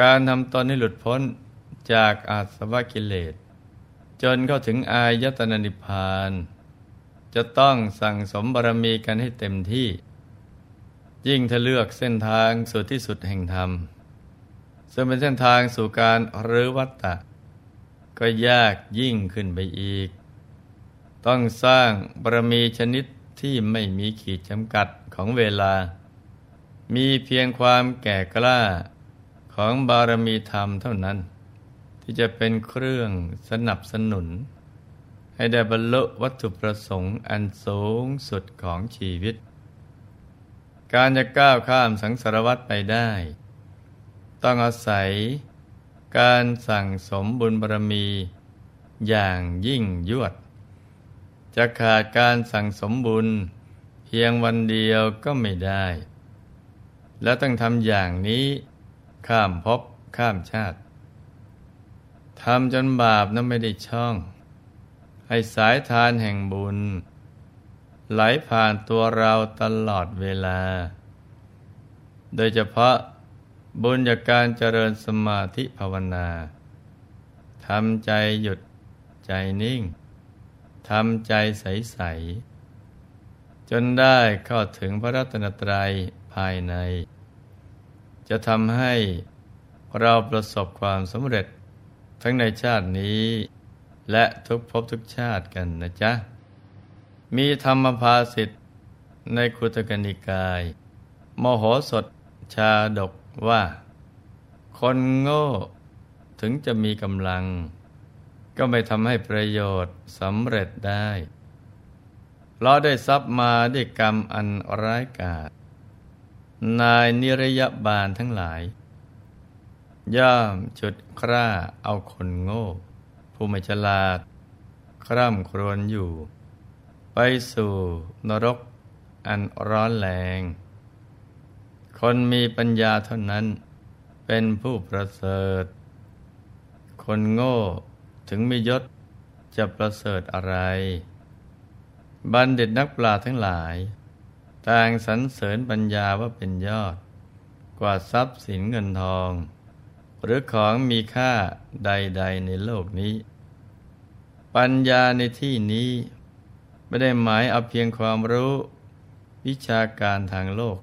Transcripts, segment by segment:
การทำตนให้หลุดพ้นจากอาสวะกิเลส จนเข้าถึงอายตนะนิพพาน จะต้องสั่งสมบารมีกันให้เต็มที่ ยิ่งถ้าเลือกเส้นทางสู่ที่สุดแห่งธรรม ซึ่งเป็นเส้นทางสู่การรื้อวัตตะ ก็ยากยิ่งขึ้นไปอีก ต้องสร้างบารมีชนิดที่ไม่มีขีดจำกัดของเวลา มีเพียงความแก่กล้า ของบารมีธรรมเท่านั้น ที่จะเป็นเครื่องสนับสนุน ให้ได้บรรลุวัตถุประสงค์อันสูงสุดของชีวิต การจะก้าวข้ามสังสารวัฏไปได้ ต้องอาศัยการสั่งสมบุญบารมีอย่างยิ่งยวด จะขาดการสั่งสมบุญเพียงวันเดียวก็ไม่ได้ และต้องทำอย่างนี้ ข้ามภพข้ามชาติทำจนบาปนั้นไม่ได้ช่อง ให้สายทานแห่งบุญ ไหลผ่านตัวเราตลอดเวลา โดยเฉพาะบุญจากการเจริญสมาธิภาวนาทำใจหยุดใจนิ่งทำใจใส ๆ จนได้เข้าถึงพระรัตนตรัยภายใน จะทำให้เราประสบความสำเร็จทั้งในชาตินี้ และทุกภพทุกชาติกันนะจ๊ะ มีธรรมภาสิทธิ์ในคุตกนิกายโมโหสดชาดกว่า คนโง่ถึงจะมีกำลัง ก็ไม่ทำให้ประโยชน์สำเร็จได้เราได้ทรัพย์มาด้วยกรรมอันร้ายกาจ นายนิรยบาลทั้งหลาย ย่อมจุดคร่าเอาคนโง่ ผู้ไม่ฉลาด คร่ำครวญอยู่ ไปสู่นรกอันร้อนแรง คนมีปัญญาเท่านั้น เป็นผู้ประเสริฐ คนโง่ถึงมียศจะประเสริฐอะไร บัณฑิตนักปราชญ์ทั้งหลาย ต่างสรรเสริญปัญญาว่าเป็นยอด กว่าทรัพย์สินเงินทอง หรือของมีค่าใด ๆ ในโลกนี้ ปัญญาในที่นี้ไม่ได้หมายเอาเพียงความรู้ วิชาการทางโลก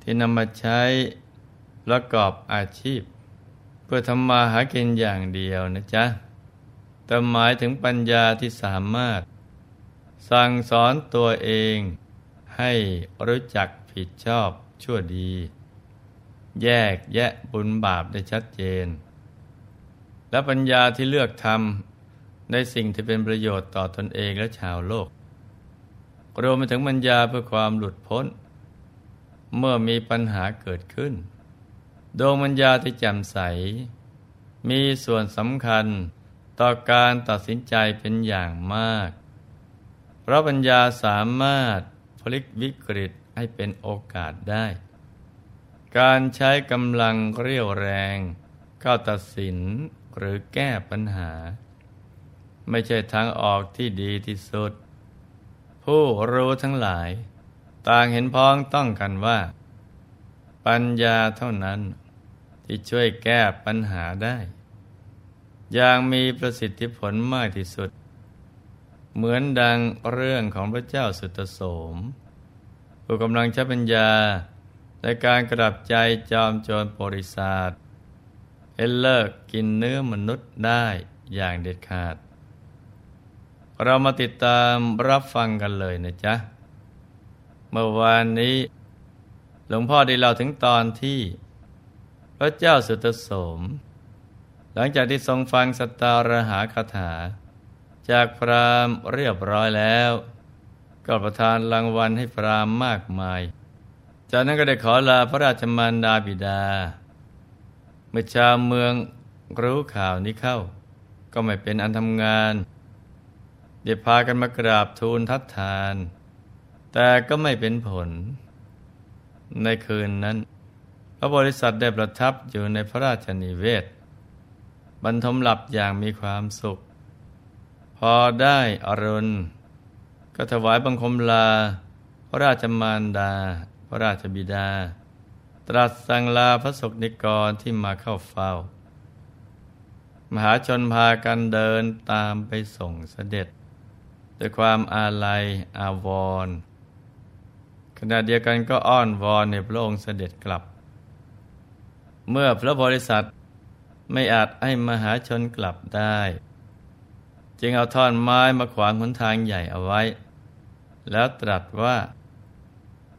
ที่นำมาใช้ประกอบอาชีพ เพื่อทำมาหากินอย่างเดียวนะจ๊ะ แต่หมายถึงปัญญาที่สามารถ สั่งสอนตัวเอง ให้รู้จักผิดชอบชั่วดี แยกแยะบุญบาปได้ชัดเจน และปัญญาที่เลือกทำในสิ่งที่เป็นประโยชน์ต่อตนเองและชาวโลก รวมไปถึงปัญญาเพื่อความหลุดพ้น เมื่อมีปัญหาเกิดขึ้น ดวงปัญญาที่แจ่มใส มีส่วนสำคัญต่อการตัดสินใจเป็นอย่างมาก เพราะปัญญาสามารถ พลิกวิกฤตให้เป็นโอกาสได้ การใช้กำลังเรียวแรงเข้าตัดสินหรือแก้ปัญหา ไม่ใช่ทางออกที่ดีที่สุด ผู้รู้ทั้งหลาย ต่างเห็นพ้องต้องกันว่า ปัญญาเท่านั้นที่ช่วยแก้ปัญหาได้ อย่างมีประสิทธิผลมากที่สุด เหมือนดังเรื่องของพระเจ้าสุตโสม ผู้กำลังใช้ปัญญาในการกระดับใจจอมโจรบริษัทให้เลิกกินเนื้อมนุษย์ได้อย่างเด็ดขาด เรามาติดตามรับฟังกันเลยนะจ๊ะ เมื่อวานนี้ หลวงพ่อได้เล่าถึงตอนที่ พระเจ้าสุตโสม หลังจากที่ทรงฟังสตารหาคาถา จากพรามเรียบร้อยแล้ว ก็ประทานรางวัลให้พรามมากมาย จากนั้นก็ได้ขอลาพระราชมารดาบิดา เมื่อชาวเมืองรู้ข่าวนี้เข้า ก็ไม่เป็นอันทำงานได้พากันมากราบทูลทัดทาน แต่ก็ไม่เป็นผล ในคืนนั้น พระบริษัทได้ประทับอยู่ในพระราชนิเวศ บรรทมหลับอย่างมีความสุข พอได้อรุณ ก็ถวายบังคมลา พระราชมารดา พระราชบิดา ตรัสสั่งลาพระสกนิกรที่มาเข้าเฝ้า มหาชนพากันเดินตามไปส่งเสด็จ ด้วยความอาลัยอาวรณ์ขณะเดียวกันก็อ้อนวอนในพระองค์เสด็จกลับ เมื่อพระบริษัทไม่อาจให้มหาชนกลับได้ จึงเอาท่อนไม้มาขวางหนทางใหญ่เอาไว้ แล้วตรัสว่า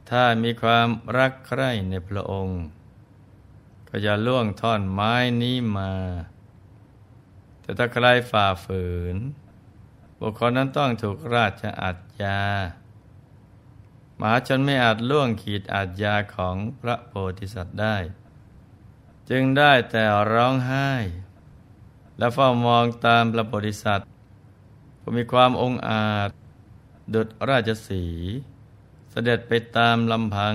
ถ้ามีความรักใคร่ในพระองค์ ก็อย่าล่วงท่อนไม้นี้มา แต่ถ้าใครฝ่าฝืน บุคคลนั้นต้องถูกราชอาญญามหาชนไม่อาจล่วงขีดอาญาของพระโพธิสัตว์ได้ จึงได้แต่ร้องไห้ และเฝ้ามองตามพระโพธิสัตว์ ผู้มีความองอาจดุจราชสีเสด็จไปตามลำพัง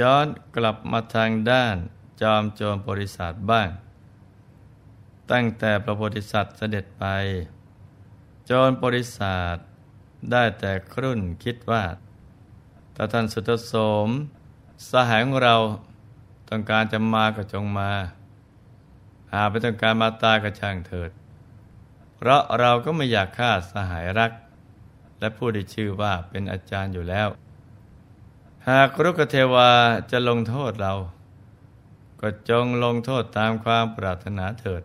ย้อนกลับมาทางด้านจอมโจมบริษัทบ้าง ตั้งแต่พระโพธิสัตว์เสด็จไป โจรบริษัทได้แต่ครุ่นคิดว่าถ้าท่านสุตโสมสหายของเราต้องการจะมาก็จงมา หาไปต้องการมาตาก็ช่างเถิด เพราะเราก็ไม่อยากฆ่าสหายรัก และผู้ได้ชื่อว่าเป็นอาจารย์อยู่แล้ว หากรุกเทวาจะลงโทษเรา ก็จงลงโทษตามความปรารถนาเถิด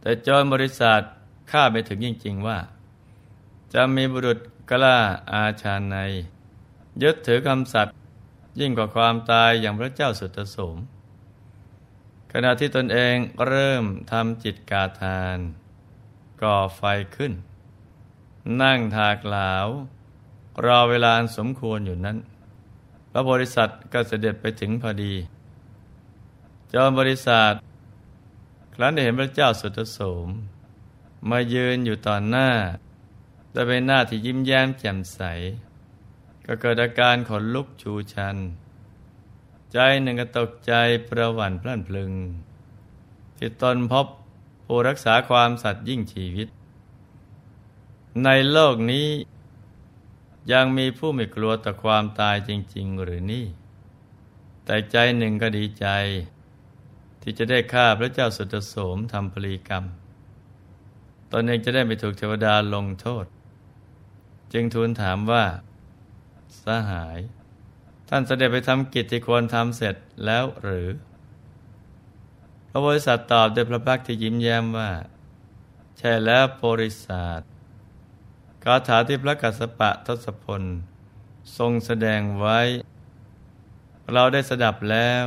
แต่จอนบริษัทข้าไปถึงจริง ๆว่า จะมีบุรุษกล้าอาชาในยึดถือคำสัตย์ยิ่งกว่าความตายอย่างพระเจ้าสุตโสมขณะที่ตนเองเริ่มทำจิตกาทาน ก่อไฟขึ้น นั่งทากหลาว รอเวลาสมควรอยู่นั้น พระบริษัทก็เสด็จไปถึงพอดี จอมบริษัทครั้นได้เห็นพระเจ้าสุตโสม มายืนอยู่ต่อหน้าโดยเป็นหน้าที่ยิ้มแย้มแจ่มใส ก็เกิดอาการขนลุกชูชัน ใจหนึ่งก็ตกใจประหวั่นพลันพลึง ที่ตนพบ ผู้รักษาความสัตย์ยิ่งชีวิต ในโลกนี้ ยังมีผู้ไม่กลัวต่อความตายจริง ๆ หรือนี่ แต่ใจหนึ่งก็ดีใจ ที่จะได้ฆ่าพระเจ้าสุตโสมทำปรีกรรม ตนเองจะได้ไม่ถูกเทวดาลงโทษ จึงทูลถามว่าสหาย ท่านเสด็จไปทำกิจที่ควรทำเสร็จแล้วหรือ พระบริษัทตอบด้วยพระพักที่ยิ้มแย้มว่า ใช่แล้วบริษัทคาถาที่พระกัสสปะทศพล ทรงแสดงไว้ เราได้สดับแล้ว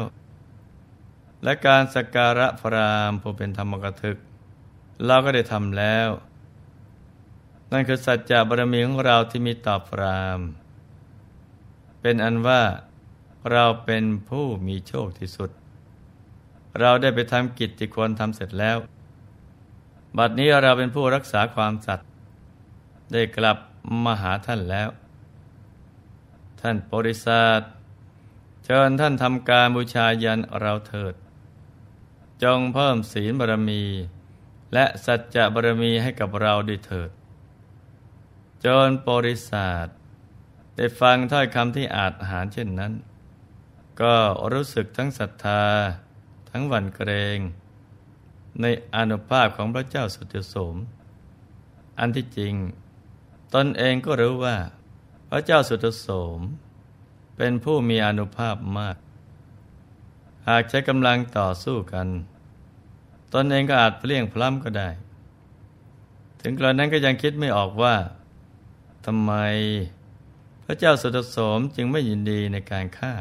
และการสการะพรามผู้เป็นธรรมกถึก เราก็ได้ทำแล้ว นั่นคือสัจจะบารมีของเราที่มีต่อพรามเป็นอันว่าเราเป็นผู้มีโชคที่สุด เราได้ไปทำกิจที่ควรทำเสร็จแล้ว บัดนี้เราเป็นผู้รักษาความสัตย์ได้กลับมาหาท่านแล้ว ท่านปริศาสเชิญท่านทำการบูชายันเราเถิด จงเพิ่มศีลบารมี และสัจจะบารมีให้กับเราด้วยเถิดจนบริษัทได้ฟังถ้อยคำที่อาจหารเช่นนั้น ก็รู้สึกทั้งศรัทธา ทั้งวันเกรง ในอนุภาพของพระเจ้าสุตโสม อันที่จริง ตนเองก็รู้ว่า พระเจ้าสุตโสม เป็นผู้มีอนุภาพมาก หากใช้กำลังต่อสู้กัน ตนเองก็อาจเปลี่ยงพล้ำก็ได้ ถึงกระนั้นก็ยังคิดไม่ออกว่าทำไมพระเจ้าสุตโสมจึงไม่ยินดีในการฆ่า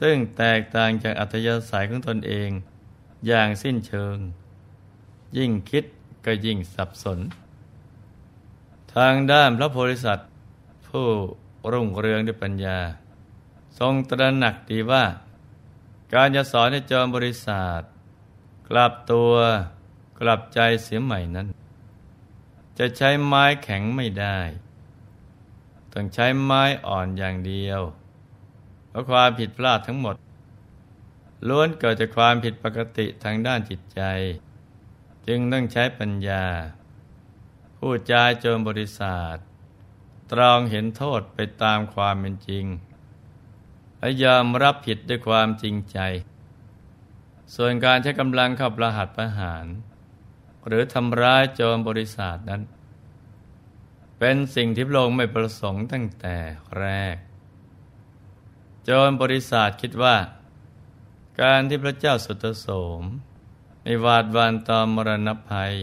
ซึ่งแตกต่างจากอัธยาศัยของตนเอง อย่างสิ้นเชิง ยิ่งคิดก็ยิ่งสับสน ทางด้านพระโพธิสัตว์ ผู้รุ่งเรืองด้วยปัญญา ทรงตระหนักดีว่า การจะสอนให้จอมบริษัทกลับตัวกลับใจเสียใหม่นั้น จะใช้ไม้แข็งไม่ได้ ต้องใช้ไม้อ่อนอย่างเดียว ราะความผิดพลาดทั้งหมด ล้วนเกิดจากความผิดปกติทางด้านจิตใจ จึงต้องใช้ปัญญาผู้จาโจมบริษัทตรองเห็นโทษไปตามความเป็นจริงและยอมรับผิดด้วยความจริงใจ ส่วนการใช้กำลังขับรหัตประหาร หรือทำร้ายโจรบริษัทนั้น เป็นสิ่งที่พระองค์ไม่ประสงค์ตั้งแต่แรก จรบริษัทคิดว่า การที่พระเจ้าสุตโสมในวาดวานตอมมรณภัย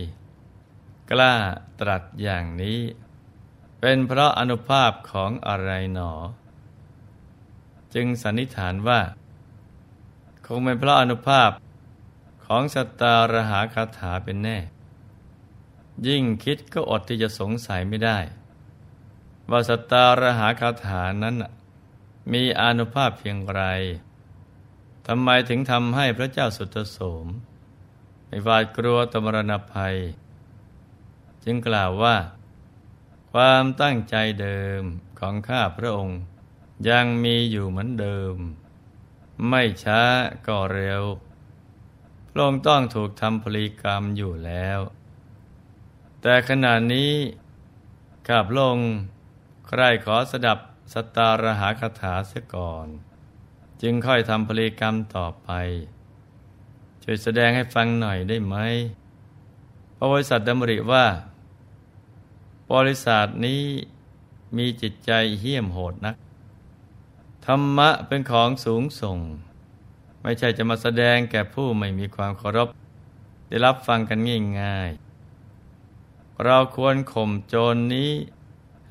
กล้าตรัสอย่างนี้ เป็นเพราะอนุภาพของอะไรหนอ จึงสันนิษฐานว่า คงเป็นเพราะอนุภาพของสตารหาคาถาเป็นแน่ ยิ่งคิดก็อดที่จะสงสัยไม่ได้ ว่าสตารหาคาถานั้น มีอนุภาพเพียงไรทำไมถึงทำให้พระเจ้าสุตโสมไม่หวาดกลัวตมรณภัย จึงกล่าวว่า ความตั้งใจเดิมของข้าพระองค์ ยังมีอยู่เหมือนเดิม ไม่ช้าก็เร็วพระองค์ต้องถูกทำพลีกรรมอยู่แล้ว แต่ขณะนี้ข้าพระองค์ใครขอสดับ สตารหาคาถาเสียก่อน จึงค่อยทำพลีกรรมต่อไป ช่วยแสดงให้ฟังหน่อยได้ไหมพระบริษัทดำริว่า บริษัทนี้มีจิตใจเหี้ยมโหดนัก ธรรมะเป็นของสูงส่ง ไม่ใช่จะมาแสดงแก่ผู้ไม่มีความเคารพ ได้รับฟังกันง่ายๆเราควรข่มโจรนนี้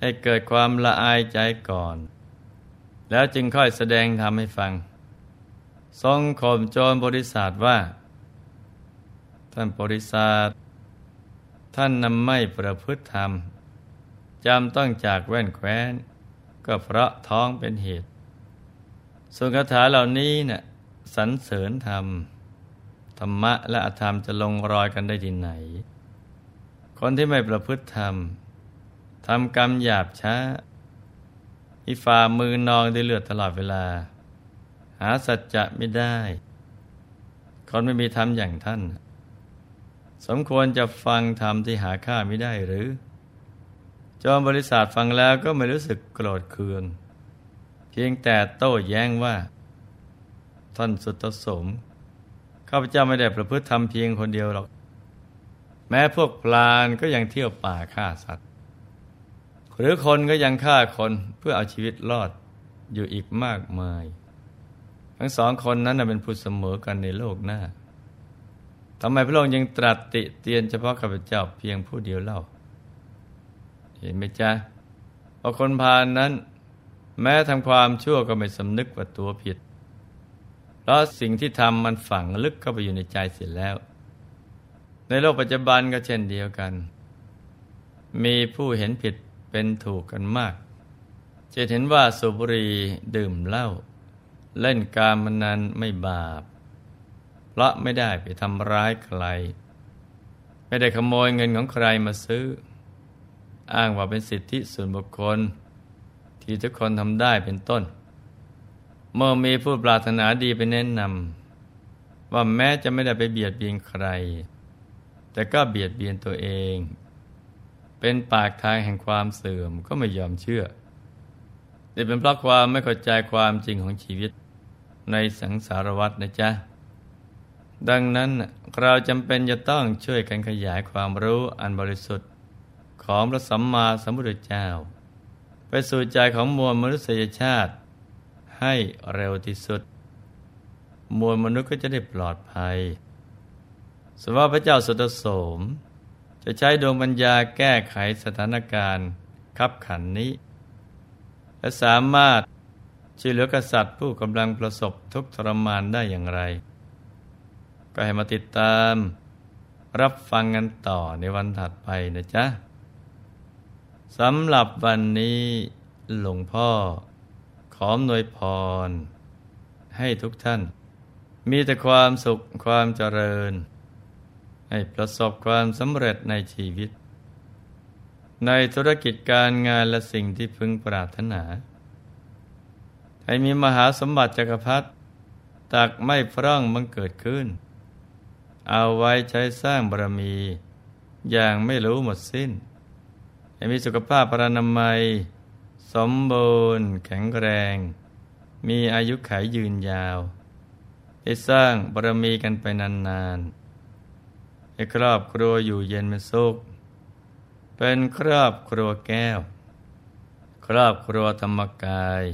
ให้เกิดความละอายใจก่อน แล้วจึงค่อยแสดงทำให้ฟัง ทรงข่มโจรบริษัทว่า ท่านบริษัทท่านนำไม่ประพฤติธรรมจำต้องจากแว่นแคว้น ก็เพราะท้องเป็นเหตุส่วนคาถาเหล่านี้เนะ่ยสรรเสริญธรรม ธรรมะและอธรรมจะลงรอยกันได้ที่ไหน คนที่ไม่ประพฤติธรรม ทำกรรมหยาบช้า อีฝ่ามือนองด้วยเลือดตลอดเวลา หาสัจจะไม่ได้ คนไม่มีธรรมอย่างท่าน สมควรจะฟังธรรมที่หาค่าไม่ได้หรือ จอมบริษัทฟังแล้วก็ไม่รู้สึกโกรธเคือง เพียงแต่โต้แย้งว่า ท่านสุตสมข้าพเจ้าไม่ได้ประพฤติทำเพียงคนเดียวหรอก แม้พวกพลานก็ยังเที่ยวป่าฆ่าสัตว์ หรือคนก็ยังฆ่าคนเพื่อเอาชีวิตรอดอยู่อีกมากมาย ทั้งสองคนนั้นเป็นผู้เสมอกันในโลกหน้าทำไมพระองค์ยังตรัสติเตียนเฉพาะข้าพเจ้าเพียงผู้เดียวเล่า เห็นไหมจ๊ะพอคนพาลนนั้น แม้ทำความชั่วก็ไม่สำนึกว่าตัวผิด เพราะสิ่งที่ทำมันฝังลึกเข้าไปอยู่ในใจเสียแล้ว ในโลกปัจจุบันก็เช่นเดียวกัน มีผู้เห็นผิด เป็นถูกกันมาก จะเห็นว่าสุบรีดื่มเหล้าเล่นการมนันไม่บาปเพราะไม่ได้ไปทำร้ายใคร ไม่ได้ขโมยเงินของใครมาซื้อ อ้างว่าเป็นสิทธิส่วนบุคคล ที่ทุกคนทำได้เป็นต้น เมื่อมีผู้ปรารถนาดีไปแนะนำว่าแม้จะไม่ได้ไปเบียดเบียนใคร แต่ก็เบียดเบียนตัวเอง เป็นปากทางแห่งความเสื่อมก็ไม่ยอมเชื่อนี่เป็นเพราะความไม่เข้าใจความจริงของชีวิต ในสังสารวัฏนะจ๊ะ ดังนั้นเราจำเป็นจะต้องช่วยกันขยายความรู้อันบริสุทธิ์ ของพระสัมมาสัมพุทธเจ้า ไปสู่ใจของมวลมนุษยชาติ ให้เร็วที่สุด มวลมนุษย์ก็จะได้ปลอดภัยสว่าพระเจ้าสุตโสม จะใช้ดวงปัญญาแก้ไขสถานการณ์ขับขันนี้ และสามารถช่วยเหลือกษัตริย์ผู้กำลังประสบทุกทรมานได้อย่างไร ก็ให้มาติดตามรับฟังกันต่อในวันถัดไปนะจ๊ะสำหรับวันนี้หลวงพ่อ ขอหน่วยพร ให้ทุกท่าน มีแต่ความสุขความเจริญ ให้ประสบความสำเร็จในชีวิต ในธุรกิจการงานและสิ่งที่พึงปรารถนา ให้มีมหาสมบัติจักรพรรดิตักไม่พร่องบังเกิดขึ้น เอาไว้ใช้สร้างบารมี อย่างไม่รู้หมดสิ้น ให้มีสุขภาพพรานามัย สมบูรณ์ แข็งแรง มีอายุขัยยืนยาวได้สร้างบารมีกันไปนานๆ ให้ครอบครัวอยู่เย็นเป็นสุข เป็นครอบครัวแก้ว ครอบครัวธรรมกาย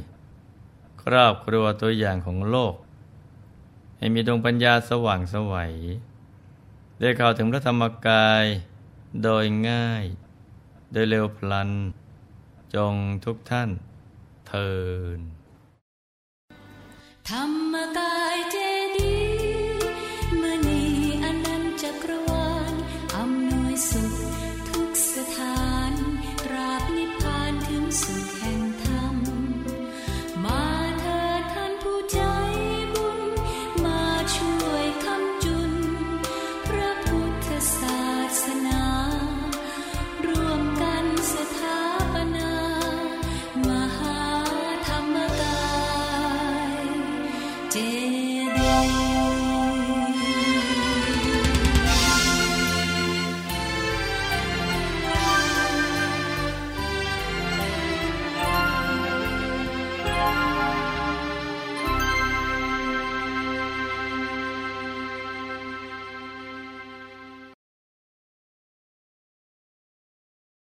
ครอบครัวตัวอย่างของโลก ให้มีดวงปัญญาสว่างสวัยได้เข้าถึงพระธรรมกายโดยง่าย โดยเร็วพลัน จงทุกท่านเทินธรรมกายเท